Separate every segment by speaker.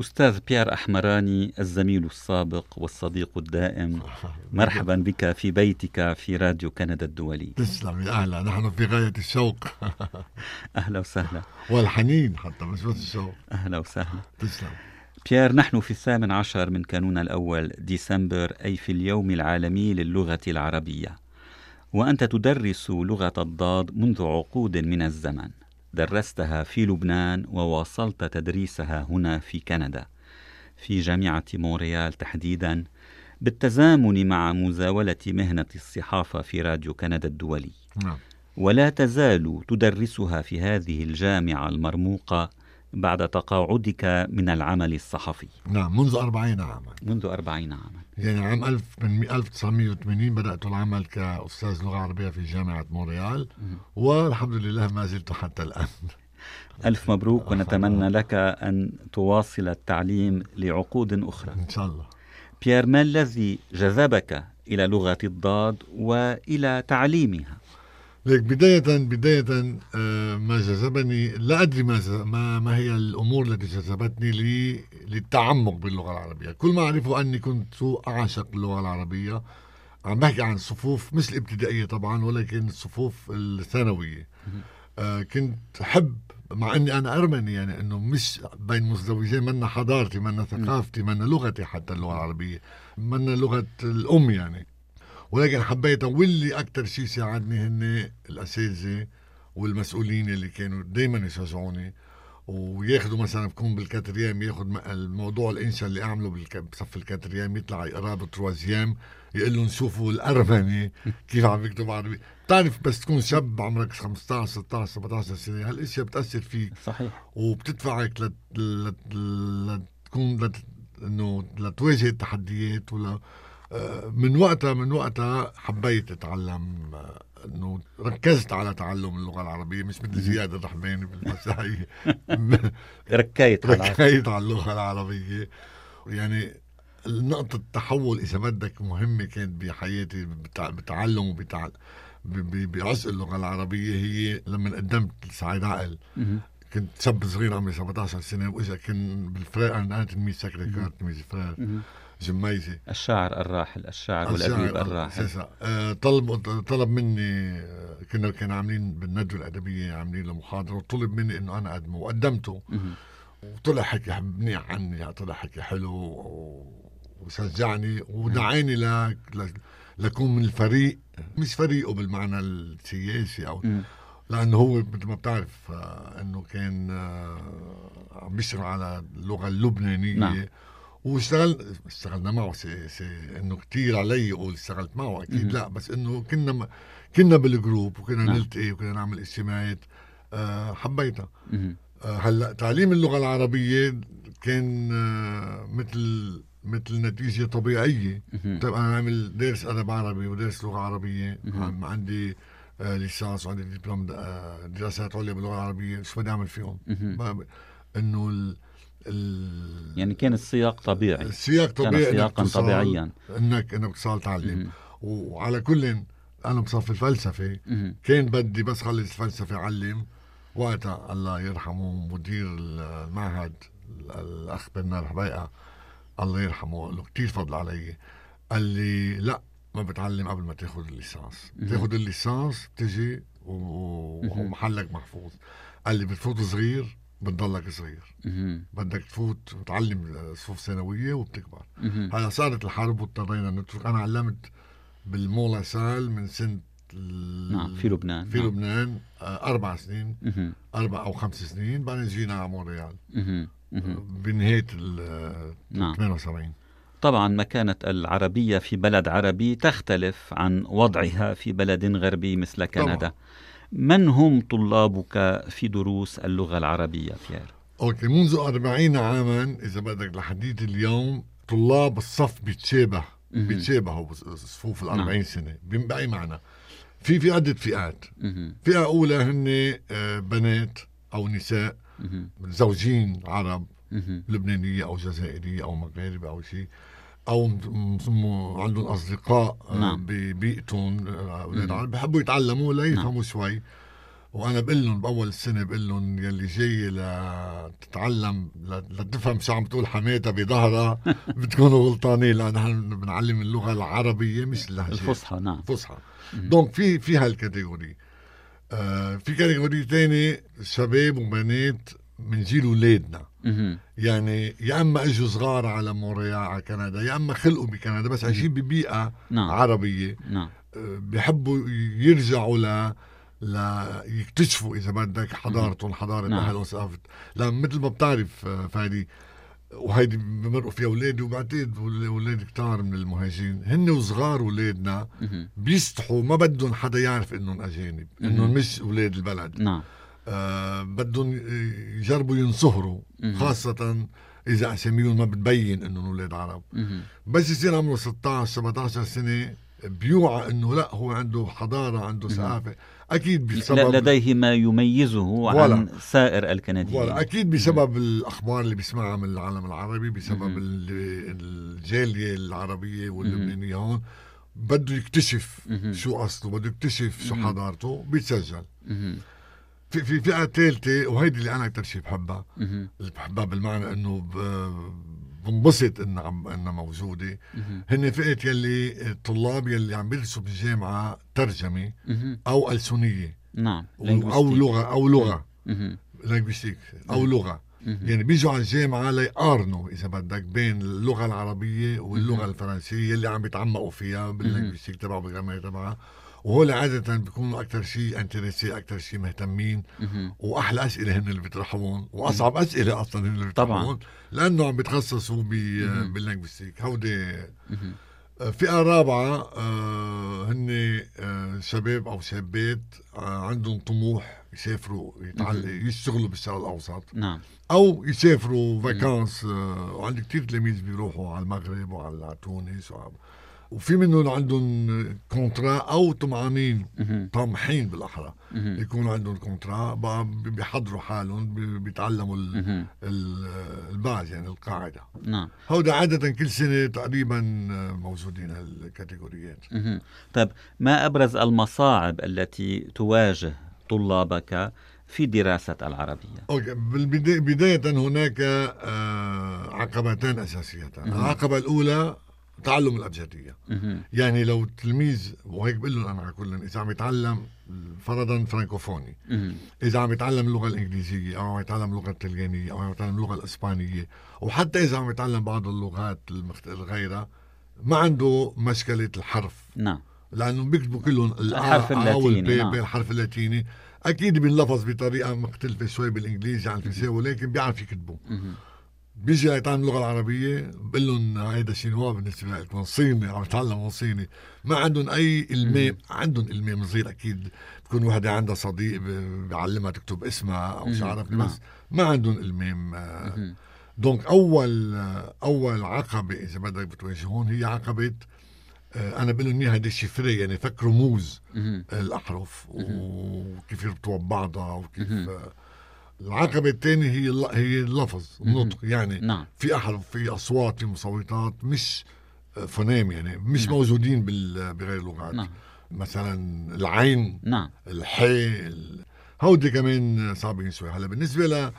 Speaker 1: أستاذ بيير أحمراني الزميل السابق والصديق الدائم. مرحبا بك في بيتك في راديو كندا الدولي.
Speaker 2: تسلم يا أهلا. نحن في غاية الشوق.
Speaker 1: أهلا وسهلا.
Speaker 2: والحنين حتى مش بس الشوق.
Speaker 1: أهلا وسهلا.
Speaker 2: تسلم.
Speaker 1: بيير نحن في الثامن عشر من كانون الأول ديسمبر أي في اليوم العالمي للغة العربية. وأنت تدرس لغة الضاد منذ عقود من الزمن. درستها في لبنان وواصلت تدريسها هنا في كندا. في جامعة مونريال تحديدا بالتزامن مع مزاولة مهنة الصحافة في راديو كندا الدولي.
Speaker 2: نعم.
Speaker 1: ولا تزال تدرسها في هذه الجامعة المرموقة بعد تقاعدك من العمل الصحفي.
Speaker 2: نعم منذ أربعين عاما.
Speaker 1: منذ أربعين عاما.
Speaker 2: يعني عام 1000 من 1980 بدأت العمل كأستاذ لغة عربية في جامعة مونريال والحمد لله ما زلت حتى الآن.
Speaker 1: ألف مبروك ونتمنى لك أن تواصل التعليم لعقود أخرى.
Speaker 2: إن شاء الله.
Speaker 1: بيير ما الذي جذبك إلى لغة الضاد وإلى تعليمها؟
Speaker 2: ليك بداية بداية آه، ما جذبني لا أدري ما ما ما هي الأمور التي جذبتني لي للتعمق باللغة العربية. كل ما أعرفه أني كنت أعشق اللغة العربية عم بحكي عن صفوف مش الابتدائية طبعا ولكن الصفوف الثانوية. آه كنت أحب مع أني أنا أرمني يعني أنه مش بين مزدوجين منا حضارتي منا ثقافتي منا لغتي حتى اللغة العربية منا لغة الأم يعني. ولكن حبيتها واللي أكثر شيء ساعدني هن الأساتذة والمسؤولين اللي كانوا دائما يشجعوني وياخذوا مثلا بكون بالكاتريام ياخذ الموضوع الإنشاء اللي أعمله بصف الكاتريام يطلع يقراه بالتروازيام يقول لهم شوفوا الأرمني كيف عم يكتب عربي. بتعرف بس تكون شاب عمرك 15 16 17 سنة هالأشياء بتأثر فيك.
Speaker 1: صحيح.
Speaker 2: وبتدفعك لت... لت... لتكون لت... إنه لتواجه التحديات ولا من وقتها من وقتها حبيت أتعلم إنه ركزت على تعلم اللغة العربية مش مثل زياد الرحماني بالمسرحيه
Speaker 1: ركيت على
Speaker 2: ركزت على اللغة العربية. يعني نقطة تحول إذا بدك مهمة كانت بحياتي بتع- بتعلم بعشق اللغة العربية هي لما قدمت لسعيد عقل. كنت شاب صغير عمري 17 سنة واجا كان بالفريق أنا تلميذ سكري كار تلميذ فريق
Speaker 1: مهم.
Speaker 2: جميزة
Speaker 1: الشاعر الراحل الشاعر والأديب الراحل.
Speaker 2: آه، طلب طلب مني آه، كنا كنا عاملين بالندوة الأدبية عاملين له محاضرة وطلب مني إنه أنا أقدمه وقدمته. وطلع حكي منيح عني طلع حكي حلو وشجعني ودعاني ل... لكون من الفريق مش فريقه بالمعنى السياسي
Speaker 1: أو.
Speaker 2: لأنه هو مثل ما بتعرف آه، إنه كان آه، عم بيشتغل على اللغة اللبنانية
Speaker 1: نعم.
Speaker 2: واشتغل اشتغلنا معه si si إنه كثير علي يقول اشتغلت معه
Speaker 1: أكيد.
Speaker 2: لا بس إنه كنا م- كنا بالجروب وكنا
Speaker 1: نعم.
Speaker 2: نلتقي وكنا نعمل اجتماعات آه، حبيتها. آه، هلأ تعليم اللغة العربية كان آه، مثل مثل نتيجة
Speaker 1: طبيعية.
Speaker 2: طيب أنا عامل دارس أدب عربي ودارس لغة
Speaker 1: عربية.
Speaker 2: عم عندي آه، ليسانس وعندي دبلوم آه، دراسات عليا باللغة العربية شو بدي أعمل فيهم؟ إنه
Speaker 1: يعني كان السياق طبيعي
Speaker 2: السياق
Speaker 1: كان
Speaker 2: طبيعي إنك
Speaker 1: سياقا طبيعيا
Speaker 2: انك إنك تصال تعلم. وعلى كل أنا بصف
Speaker 1: الفلسفة.
Speaker 2: كان بدي بس خلص الفلسفة علم وقتها الله يرحمه مدير المعهد الأخ برنار حبيقة الله يرحمه له كثير فضل علي قال لي لا ما بتعلم قبل ما تاخذ ال
Speaker 1: licence.
Speaker 2: تاخذ ال licence
Speaker 1: بتجي.
Speaker 2: ومحلك محفوظ قال لي بتفوت صغير بتضلك صغير. بدك تفوت وتعلم صفوف ثانوية وبتكبر. هلا صارت الحرب واضطرينا نترك أنا علمت بالمولا سال من سنة ال-
Speaker 1: نعم في لبنان
Speaker 2: في
Speaker 1: نعم.
Speaker 2: لبنان آه، أربع سنين
Speaker 1: مهم.
Speaker 2: أربع أو خمس سنين بعدين جينا على مونريال. بنهاية ال
Speaker 1: نعم
Speaker 2: 78
Speaker 1: طبعا مكانة العربية في بلد عربي تختلف عن وضعها في بلد غربي مثل كندا
Speaker 2: طبعاً.
Speaker 1: من هم طلابك في دروس اللغة العربية بيير؟
Speaker 2: أوكي منذ 40 عاما إذا بدك لحديت اليوم طلاب الصف بيتشابه. بيتشابهوا صفوف ال
Speaker 1: نعم.
Speaker 2: 40 سنة بم- بأي معنى في في عدة فئات
Speaker 1: مهم.
Speaker 2: فئة أولى هن آه، بنات أو نساء
Speaker 1: مهم.
Speaker 2: زوجين عرب
Speaker 1: مهم.
Speaker 2: لبنانية أو جزائرية أو مغاربة أو شيء أو عندهم اصدقاء آه،
Speaker 1: نعم.
Speaker 2: ببيئتهم آه، أولاد
Speaker 1: مم.
Speaker 2: عرب بحبوا يتعلموا ليفهموا
Speaker 1: نعم.
Speaker 2: شوي وأنا بقول لهم بأول السنة بقول لهم يلي جاي لتتعلم لتفهم شو عم تقول حماتها بظهرها بتكونوا غلطانين لأن نحن بنعلم اللغة العربية مش اللهجه
Speaker 1: الفصحى نعم
Speaker 2: الفصحى donc في في هال catégorie آه في catégorie ثاني شباب وبنات من جيل اولادنا يعني يا أما أجوا صغار على مونريال على كندا يا أما خلقوا بكندا بس عايشين ببيئة نعم. عربية.
Speaker 1: نعم.
Speaker 2: آه بيحبوا يرجعوا ل ليكتشفوا إذا بدك حضارتهم حضارة نعم. أهلهم ثقافة. لأن مثل ما بتعرف آه، فادي وهيدي بمرقوا فيها أولادي وبعتقد أولاد كتار من المهاجرين. هن وصغار اولادنا بيستحوا ما بدهم حدا يعرف إنهم أجانب إنهم مش أولاد البلد.
Speaker 1: نعم.
Speaker 2: آه بدهم يجربوا ينصهروا خاصة إذا أساميهم ما بتبين إنهم أولاد عرب. بس يصير عمره 16 17 سنة بيوعى إنه لأ هو عنده حضارة عنده ثقافة. أكيد
Speaker 1: بسبب لديه ما يميزه عن سائر الكنديين.
Speaker 2: ولا. أكيد بسبب الأخبار اللي بيسمعها من العالم العربي بسبب الجالية العربية واللبنانية هون. بده يكتشف شو اصله بده يكتشف شو حضارته بيتسجل. في في فئة ثالثة وهيدي اللي أنا أكثر شيء بحبها. اللي بحبها بالمعنى إنه بنبسط إنها عم إنها موجودة. هن فئة يلي الطلاب يلي عم بيدرسوا بالجامعة ترجمة أو ألسنية.
Speaker 1: نعم
Speaker 2: أو لغة أو لغة. linguistique أو لغة. يعني بيجوا على الجامعة ليقارنوا إذا بدك بين اللغة العربية واللغة الفرنسية اللي عم يتعمقوا فيها بال linguistique تبعه بالجامعة تبعها وهول عادة بيكونوا أكثر شيء intéressés أكثر شيء مهتمين. وأحلى أسئلة هن اللي بيطرحون وأصعب أسئلة أصلا هن اللي بيطرحون لأنه عم بيتخصصوا بال linguistique هودي. فئة رابعة آه هن آه شباب أو شابات آه عندهم طموح يسافروا يشتغلوا بالشرق الأوسط.
Speaker 1: نعم.
Speaker 2: أو يسافروا vacances آه وعندي كثير تلاميذ بيروحوا على المغرب وعلى تونس وعلى وفي منهم عندهم contrat أو طمعانين طامحين بالأحرى. يكون عندهم contrat بيحضروا حالهم بيتعلموا ال base يعني القاعدة.
Speaker 1: نعم.
Speaker 2: هودا عادة كل سنة تقريبا موجودين هال catégorie يات.
Speaker 1: طيب ما أبرز المصاعب التي تواجه طلابك في دراسة العربية؟
Speaker 2: OK. بداية هناك آه، عقبتان أساسيتان. العقبة الأولى تعلم الأبجدية. يعني لو تلميذ وهيك بقول لهم أنا على كل إذا عم يتعلم فرضا فرانكوفوني إذا عم يتعلم اللغة الإنجليزية أو عم يتعلم اللغة الطليانيه أو عم يتعلم اللغة الإسبانية وحتى إذا عم يتعلم بعض اللغات الغيرها ما عنده مشكلة الحرف.
Speaker 1: نعم.
Speaker 2: لأنه بيكتبوا كلهم
Speaker 1: الحرف اللاتيني نعم.
Speaker 2: الحرف اللاتيني. أكيد بينلفظ بطريقة مختلفة شوي بالإنجليزي عن الفرنسي ولكن بيعرف يكتبوا. بيجي يتعلم اللغة العربية بقول لهم هيدا chinois بالنسبة لكم صيني عم يتعلموا صيني. ما عندهم أي المام عندهم المام صغير أكيد. بكون وحدة عندها صديق بيعلمها تكتب اسمها أو شو عرفني بس ما عندهم المام donc أول أول عقبة إذا بدك بتواجهون هي عقبة آه، أنا بقول لهم اياها déchiffrer يعني فك رموز الأحرف وكيف يربطوها ببعضها وكيف العقبة الثانية هي هي اللفظ النطق يعني
Speaker 1: نعم.
Speaker 2: في أحرف في أصوات في مصوتات مش فونيم يعني مش نعم. موجودين بغير اللغات
Speaker 1: نعم.
Speaker 2: مثلا العين
Speaker 1: نعم.
Speaker 2: الحي هودي كمان صعبين شوي هلأ بالنسبة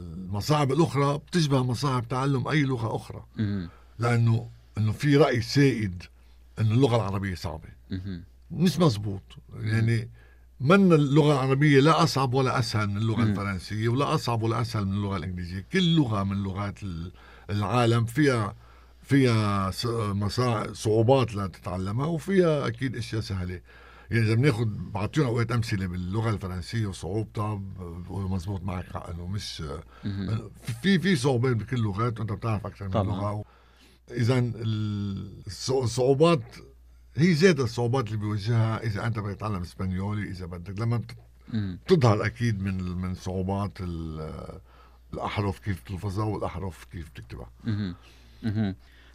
Speaker 2: للمصاعب الأخرى بتشبه مصاعب تعلم أي لغة أخرى
Speaker 1: مم.
Speaker 2: لأنه إنه في رأي سائد إنه اللغة العربية صعبة
Speaker 1: مم.
Speaker 2: مش مزبوط يعني من اللغة العربية لا أصعب ولا أسهل من اللغة م. الفرنسية ولا أصعب ولا أسهل من اللغة الإنجليزية. كل لغة من لغات العالم فيها فيها صعوبات لتتعلمها وفيها أكيد أشياء سهلة. يعني إذا بناخذ بعطينا أوقات أمثلة باللغة الفرنسية وصعوبتها مزبوط معك حق إنه مش في في صعوبات بكل اللغات وأنت بتعرف أكثر من لغة. إذا الصعوبات هي زاد الصعوبات اللي بيواجهها إذا أنت بدك تتعلم إسبانيولي إذا بدك لما بتظهر أكيد من من صعوبات الأحرف كيف تلفظها والأحرف كيف تكتبها.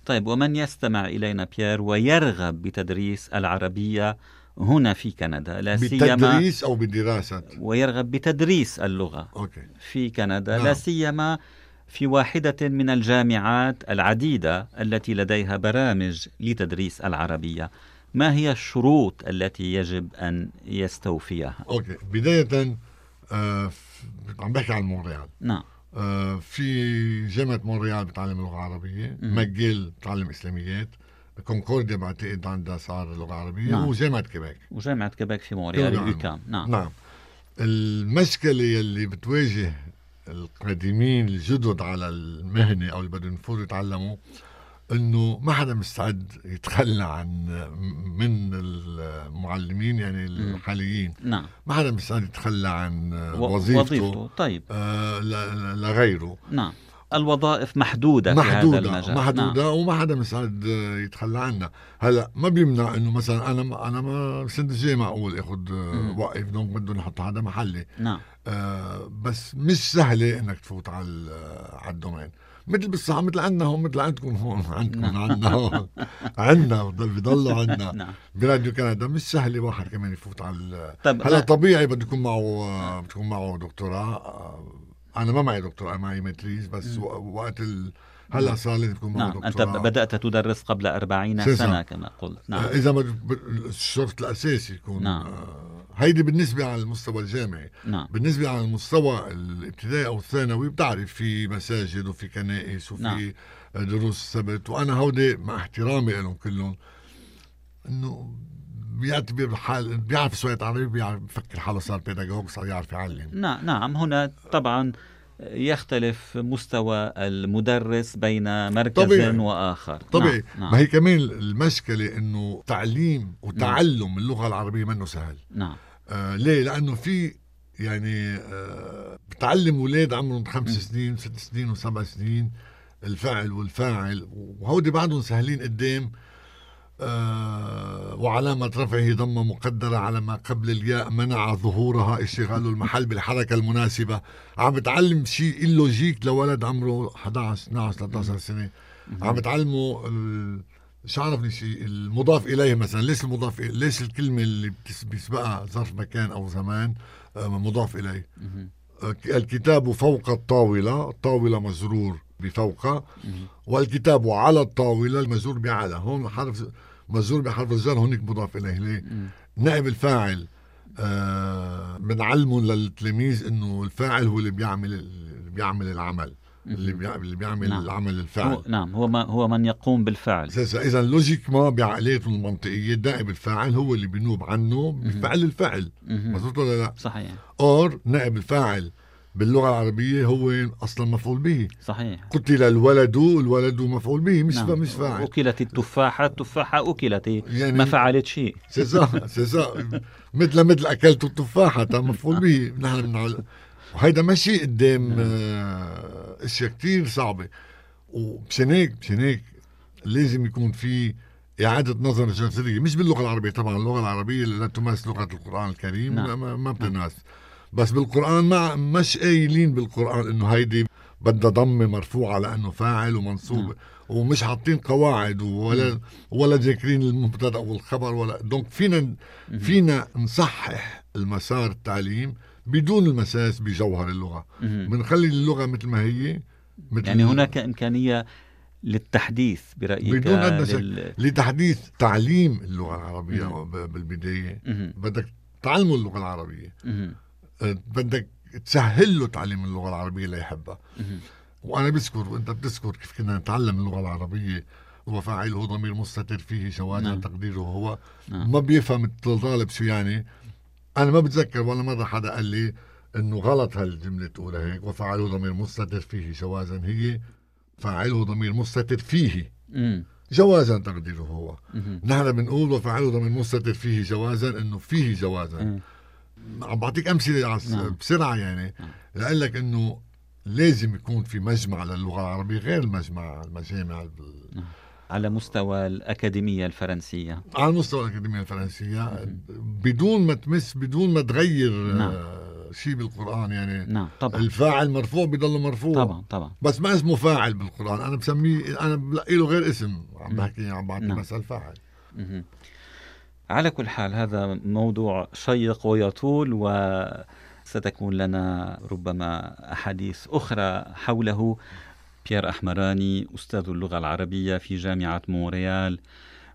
Speaker 1: طيب ومن يستمع إلينا بيير ويرغب بتدريس العربية هنا في كندا
Speaker 2: لا سيما بتدريس أو بدراسة.
Speaker 1: ويرغب بتدريس اللغة
Speaker 2: OK.
Speaker 1: في كندا نعم. لا سيما في واحدة من الجامعات العديدة التي لديها برامج لتدريس العربية. ما هي الشروط التي يجب أن يستوفيها؟
Speaker 2: okay بداية آه عم بحكي عن مونريال.
Speaker 1: نعم.
Speaker 2: آه في جامعة مونريال بتعلم اللغة العربية
Speaker 1: مم.
Speaker 2: ماجيل بتعلم إسلاميات كونكورديا بعتقد عندها صار اللغة العربية
Speaker 1: نعم.
Speaker 2: وجامعة كيبيك.
Speaker 1: وجامعة كيبيك في مونريال
Speaker 2: نعم.
Speaker 1: نعم.
Speaker 2: نعم. المشكلة يلي بتواجه القادمين الجدد على المهنة أو اللي بدهم يفوتوا يتعلموا إنه ما حدا مستعد يتخلى عن من المعلمين يعني الحاليين.
Speaker 1: نعم.
Speaker 2: ما حدا مستعد يتخلى عن وظيفته,
Speaker 1: وظيفته. طيب.
Speaker 2: آه لغيره.
Speaker 1: نعم. الوظائف محدودة, في هذا
Speaker 2: محدودة
Speaker 1: المجال.
Speaker 2: محدودة
Speaker 1: نعم.
Speaker 2: وما حدا مستعد آه، يتخلى عنها. هلا ما بيمنع إنه مثلا أنا ما أنا ما الجاي معقول اخذ
Speaker 1: مم.
Speaker 2: وقف دونك بدهم يحطوا حدا محلي.
Speaker 1: نعم.
Speaker 2: آه بس مش سهلة إنك تفوت على على ال domaine. مثل بالصحة مثل عندنا هون مثل عندكم هون. عندكم
Speaker 1: نعم.
Speaker 2: عندنا هون. عندنا بضل بضلوا عندنا.
Speaker 1: نعم.
Speaker 2: براديو كندا مش سهل واحد كمان يفوت على
Speaker 1: طب
Speaker 2: هلا طبيعي بده يكون معه آه، بده يكون معه دكتوراه آه، أنا ما معي دكتوراه أنا معي maîtrise بس. و- وقت ال... هلا صار لازم يكون معه
Speaker 1: نعم أنت
Speaker 2: دكتوراه
Speaker 1: بدأت تدرس قبل أربعين
Speaker 2: سنة.
Speaker 1: سنة كما قلت نعم
Speaker 2: إذا. بد- الشرط الأساسي يكون
Speaker 1: نعم.
Speaker 2: آه، هيدي بالنسبة على المستوى الجامعي
Speaker 1: نعم
Speaker 2: بالنسبة على المستوى الابتدائي أو الثانوي بتعرف في مساجد وفي كنائس وفي
Speaker 1: نعم.
Speaker 2: دروس السبت وأنا هودي مع احترامي لهم كلهم إنه بيعتبر حال بيعرف شوية عربي بيعرف بفكر حاله صار بيداغوج صار يعرف يعلم.
Speaker 1: نعم نعم. هنا طبعا يختلف مستوى المدرس بين مركز
Speaker 2: طبيعي.
Speaker 1: وآخر.
Speaker 2: طبيعي.
Speaker 1: نعم.
Speaker 2: ما هي كمان المشكلة إنه تعليم وتعلم اللغة العربية منه سهل.
Speaker 1: نعم.
Speaker 2: آه ليه؟ لأنه في يعني آه بتعلم أولاد عمرهم خمس. سنين وست سنين وسبع سنين الفعل والفاعل وهودي بعدهم سهلين قدام. آه وعلامة رفعه ضمة مقدرة على ما قبل الياء منع ظهورها اشتغال المحل بالحركة المناسبة. عم بتعلم شيء اللوجيك لولد عمره 11 12 13 سنة. عم بتعلمه مش عارفني شيء؟ المضاف إليه مثلا. ليش المضاف إليه؟ ليش الكلمة اللي بيسبقها ظرف مكان أو زمان آه، مضاف
Speaker 1: إليه.
Speaker 2: آه، الكتاب فوق الطاولة الطاولة مجرور بفوق
Speaker 1: مهم.
Speaker 2: والكتاب على الطاولة المجرور بعلى هون حرف مجرور بحرف الجر هونيك مضاف
Speaker 1: إليه.
Speaker 2: نائب الفاعل آه بنعلمه للتلاميذ إنه الفاعل هو اللي بيعمل اللي بيعمل العمل اللي بيعمل اللي بيعمل
Speaker 1: نعم.
Speaker 2: العمل الفاعل
Speaker 1: هو نعم هو ما هو من يقوم بالفعل
Speaker 2: اذا لوجيك ما بعقليته المنطقية نائب الفاعل هو اللي بينوب عنه بفعل الفعل
Speaker 1: مهم.
Speaker 2: مزبوط ولا لا؟
Speaker 1: صحيح
Speaker 2: أو نائب الفاعل باللغة العربية هو أصلا مفعول به.
Speaker 1: صحيح.
Speaker 2: قتل الولد الولد مفعول به مش
Speaker 1: نعم.
Speaker 2: نعم. مش فاعل.
Speaker 1: أكلت التفاحة التفاحة أكلت.
Speaker 2: يعني-
Speaker 1: ما فعلت شيء.
Speaker 2: سيزا سيزا. مثل مثل أكلت التفاحة مفعول به. نحن بنعل... وهيدا ماشي قدام
Speaker 1: نعم.
Speaker 2: آه، أشياء كتير صعبة. ومشان هيك مشان هيك لازم يكون في إعادة نظر جذرية مش باللغة العربية طبعا اللغة العربية لا تماس لغة القرآن الكريم
Speaker 1: نعم.
Speaker 2: ما, ما بتناس بس بالقرآن ما مش قايلين بالقرآن إنه هيدي بدها ضمة مرفوعة لأنه فاعل ومنصوب
Speaker 1: نعم.
Speaker 2: ومش حاطين قواعد ولا ولا ذاكرين المبتدأ والخبر ولا. دونك فينا فينا نصحح المسار التعليم بدون المساس بجوهر
Speaker 1: اللغة.
Speaker 2: بنخلي اللغة مثل ما هي مثل
Speaker 1: يعني هناك إمكانية للتحديث برأيك
Speaker 2: بدون أدنى.
Speaker 1: لل...
Speaker 2: لتحديث تعليم اللغة العربية
Speaker 1: بالبداية.
Speaker 2: بدك تعلمه
Speaker 1: اللغة
Speaker 2: العربية. بدك تسهل له تعليم اللغة العربية ليحبها. وأنا بذكر وأنت بتذكر كيف كنا نتعلم اللغة العربية وفاعله ضمير مستتر فيه جوازا
Speaker 1: نعم.
Speaker 2: تقديره هو
Speaker 1: نعم.
Speaker 2: ما بيفهم الطالب شو يعني أنا ما بتذكر ولا مرة حدا قال لي إنه غلط هالجملة تقولها هيك وفاعله ضمير مستتر فيه جوازا هي فاعله ضمير مستتر فيه
Speaker 1: مم.
Speaker 2: جوازا تقديره هو. نحن بنقول وفاعله ضمير مستتر فيه جوازا إنه فيه جوازا
Speaker 1: مم.
Speaker 2: عم بعطيك أمثلة
Speaker 1: نعم.
Speaker 2: بسرعة يعني.
Speaker 1: نعم.
Speaker 2: لاقول لك إنه لازم يكون في مجمع للغة العربية غير المجمع المجامع ال-
Speaker 1: على مستوى الأكاديمية الفرنسية.
Speaker 2: على مستوى الأكاديمية الفرنسية. بدون ما تمس بدون ما تغير
Speaker 1: نعم.
Speaker 2: آه، شيء بالقرآن يعني.
Speaker 1: نعم طبعا.
Speaker 2: الفاعل مرفوع بضل مرفوع.
Speaker 1: طبعا طبعا.
Speaker 2: بس ما اسمه فاعل بالقرآن. أنا بسميه أنا بلاقي له غير اسم. عم بحكي عم بعطي
Speaker 1: نعم.
Speaker 2: مثل فاعل.
Speaker 1: على كل حال هذا موضوع شيق ويطول وستكون لنا ربما أحاديث أخرى حوله. بيير أحمراني أستاذ اللغة العربية في جامعة مونريال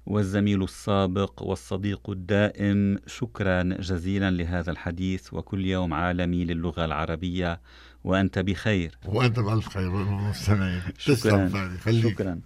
Speaker 1: والزميل السابق والصديق الدائم. شكرا جزيلا لهذا الحديث وكل يوم عالمي للغة العربية. وأنت بخير.
Speaker 2: وأنت بألف خير والمستمعين
Speaker 1: شكرا.
Speaker 2: شكرا
Speaker 1: شكرا.